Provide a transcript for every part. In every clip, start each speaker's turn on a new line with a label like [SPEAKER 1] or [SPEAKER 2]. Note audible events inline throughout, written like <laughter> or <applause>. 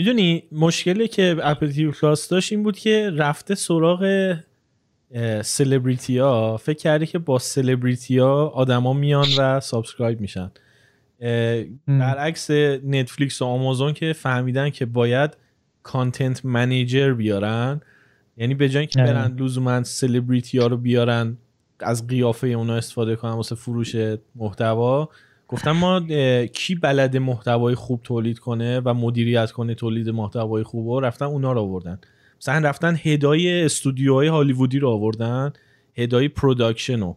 [SPEAKER 1] می‌دونی مشکلی که Apple TV Plus داشت این بود که رفته سراغ سلبریتی ها فکر کرده که با سلبریتی ها آدما میان و subscribe میشن. برعکس Netflix و آمازون که فهمیدن که باید content manager بیارن. یعنی به جای که برن لزوما سلبریتی ها رو بیارن از قیافه اونا استفاده کنن واسه فروش محتوا گفتن ما کی بلده محتوای خوب تولید کنه و مدیریت کنه تولید محتوای خوب و رفتن اونا رو آوردن. مثلا رفتن هدای استودیوهای هالیوودی رو آوردن head های production رو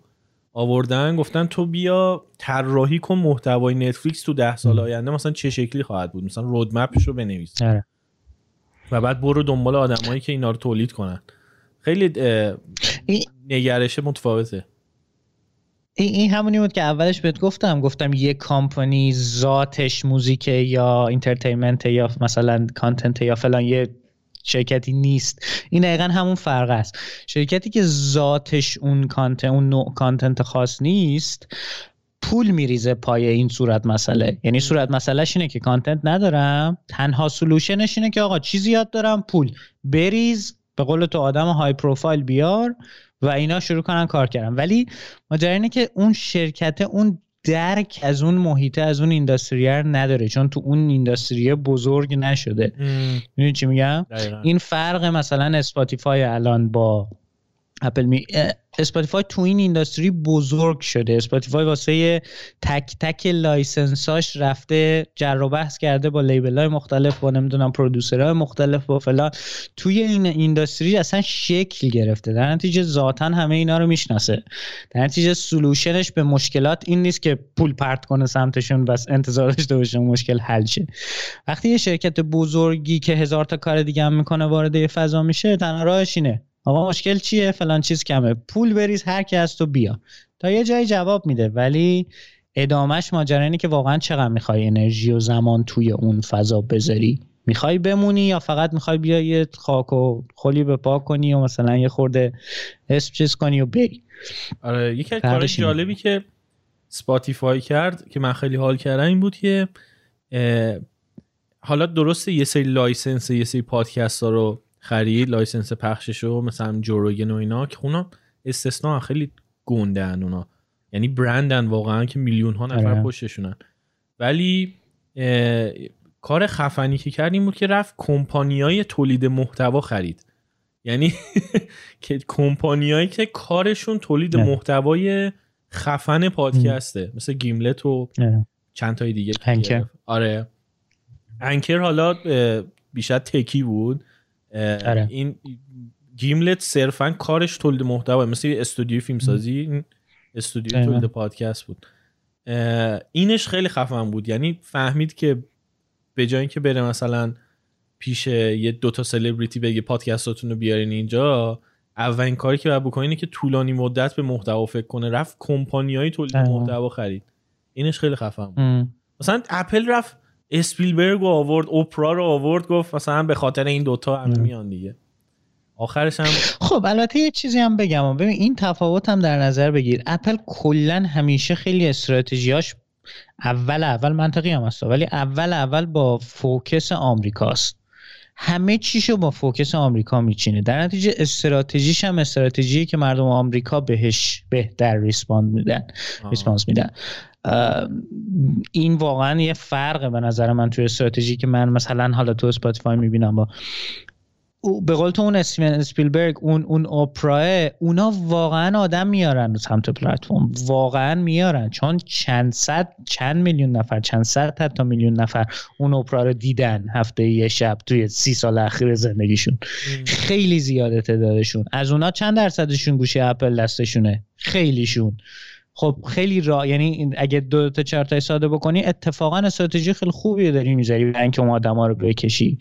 [SPEAKER 1] آوردن. گفتن تو بیا طراحی کن محتوای Netflix تو ده سال آینده مثلا چه شکلی خواهد بود؟ مثلا roadmap ش رو بنویس. آره. و بعد برو دنبال آدمایی که اینا رو تولید کنن. خیلی نگرش متفاوته.
[SPEAKER 2] این همونی بود که اولش بهت گفتم. گفتم یه کامپانی ذاتش موزیک یا entertainment یا مثلا content یا فلان یه شرکتی نیست. این دقیقا همون فرق است. شرکتی که ذاتش اون content اون نوع content خاص نیست پول میریزه پای این صورت مسئله. یعنی صورت مسئلهش اینه که content ندارم تنها solution ش اینه که آقا چی زیاد دارم پول. بریز به قول تو آدم high profile بیار و اینا شروع کنن کار کردن. ولی ماجرا اینه که اون شرکت اون درک از اون محیطه از اون industry ه نداره چون تو اون industry ه بزرگ نشده. می‌دونی چی میگم؟ این فرق مثلا Spotify الان با اپل می Spotify تو این industry بزرگ شده. Spotify واسه تک تک license اش رفته جر و بحث کرده با label های مختلف با نمی‌دونم های مختلف با فلان. توی این اینداستری اصلا شکل گرفته. در نتیجه ذاتا همه اینا رو می‌شناسه. در نتیجه سلوشنش به مشکلات این نیست که پول پرت کنه سمتشون بس انتظار داشته باشه مشکل حل شه. وقتی یه شرکت بزرگی که هزار تا کار دیگه هم می‌کنه وارد فضا میشه تنها راهش اینه. آقا مشکل چیه؟ فلان چیز کمه. پول بریز هر کی از تو بیا. تا یه جایی جواب میده ولی ادامهش ماجرا اینه که واقعا چقدر می‌خوای انرژی و زمان توی اون فضا بذاری؟ می‌خوای بمونی یا فقط می‌خوای بیا یه خاک و خلی به پا کنی و مثلا یه خورده اسم چیز کنی و بری؟
[SPEAKER 1] آره یکی از کار جالبی که Spotify کرد که من خیلی حال کردم این بود که حالا درسته یه سری license یه سری پادکست ها رو خرید license پخششو مثلا Joe Rogan و اینا که اونا استثنا خیلی گندن اونا. یعنی برندن واقعا که میلیون ها نفر آره. پشتشونن. ولی کار خفنی که کرد این بود که رفت کمپانیای تولید محتوا خرید. یعنی <laughs> که کمپانیایی که کارشون تولید محتوای خفن پادکسته. مثل گیملت و. چند تای دیگه. آره. انکر حالا بیشتر تکی بود. آره. این گیملت صرفا کارش تولید محتوا مثل استودیو فیلمسازی این استودیو تولید پادکست بود. اینش خیلی خفن بود. یعنی فهمید که به جای اینکه بره مثلا پیش یه دوتا سلبریتی بگه پادکستاتون رو بیارین اینجا اولین کاری که باید بکنین که طولانی مدت به محتوا فکر کنه. رفت کمپانیای تولید محتوا خرید. اینش خیلی خفن بود. مثلا اپل رفت اسپیلبرگ رو آورد اوپرا رو آورد گفت مثلا به خاطر این دوتا هم میان دیگه. آخرش هم
[SPEAKER 2] خب البته یه چیزی هم بگم. ببین این تفاوت هم در نظر بگیر. اپل کلا همیشه خیلی استراتژیاش اول اول منطقی هم هست ولی اول اول با focus آمریکاست. همه چیشو با focus آمریکا میچینه. در نتیجه استراتژیش هم استراتژی که مردم آمریکا بهش بهتر respond میدن response میدن. این واقعا یه فرقه به نظر من توی استراتژی که من مثلا حالا تو اسپاتیفای می‌بینم با به قول تو اون استیون اسپیلبرگ اون اون اوپرا اونا واقعا آدم میارن سمت پلتفرم. واقعا میارن. چون چند صد چند میلیون نفر چند صد تا میلیون نفر اون اوپرا رو دیدن هفته یه شب توی سی سال اخیر زندگیشون. خیلی زیاده تعدادشون. از اونا چند درصدشون گوشی اپل دستشونه؟ خیلیشون. خب خیلی را یعنی اگه دو تا چهار تا ساده بکنی اتفاقا استراتژی خیلی خوبی داری می‌ذاری برای اینکه اون آدما رو بکشی.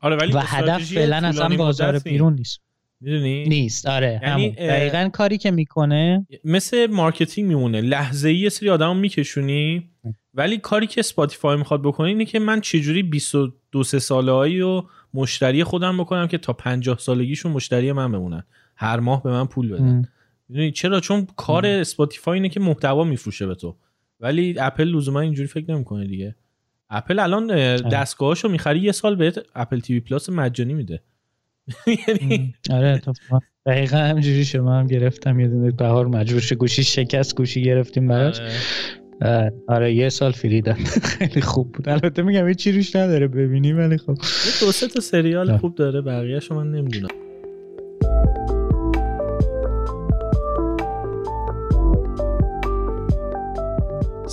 [SPEAKER 1] آره ولی
[SPEAKER 2] و هدف فعلا اصلا بازار بیرون نیست.
[SPEAKER 1] می‌دونی؟
[SPEAKER 2] نیست. آره یعنی دقیقا کاری که می‌کنه
[SPEAKER 1] مثل marketing میمونه. لحظه ای یه سری آدم میکشونی ولی کاری که اسپاتیفای می‌خواد بکنه اینه که من چجوری 22 سه ساله هایی و مشتری خودم بکنم که تا 50 سالگیشون مشتری من بمونن. هر ماه به من پول بدن. می‌دونی؟ چرا؟ چون کار اسپاتیفای اینه که محتوا میفروشه به تو. ولی اپل لزوما اینجوری فکر نمی‌کنه دیگه. اپل الان دستگاهاشو می‌خری یه سال بهت اپل تیوی پلاس مجانی میده. <laughs>
[SPEAKER 2] یعنی آره دقیقا همجوری شما هم گرفتم یه دونه بهار مجبور گوشی شکست گوشی گرفتیم براش. آره. آره یه سال فری <laughs> خیلی خوب بود. البته میگم چی روش نداره ببینی ولی خب.
[SPEAKER 1] دو سه تا سریال خوب داره بقیه من نمی‌دونم.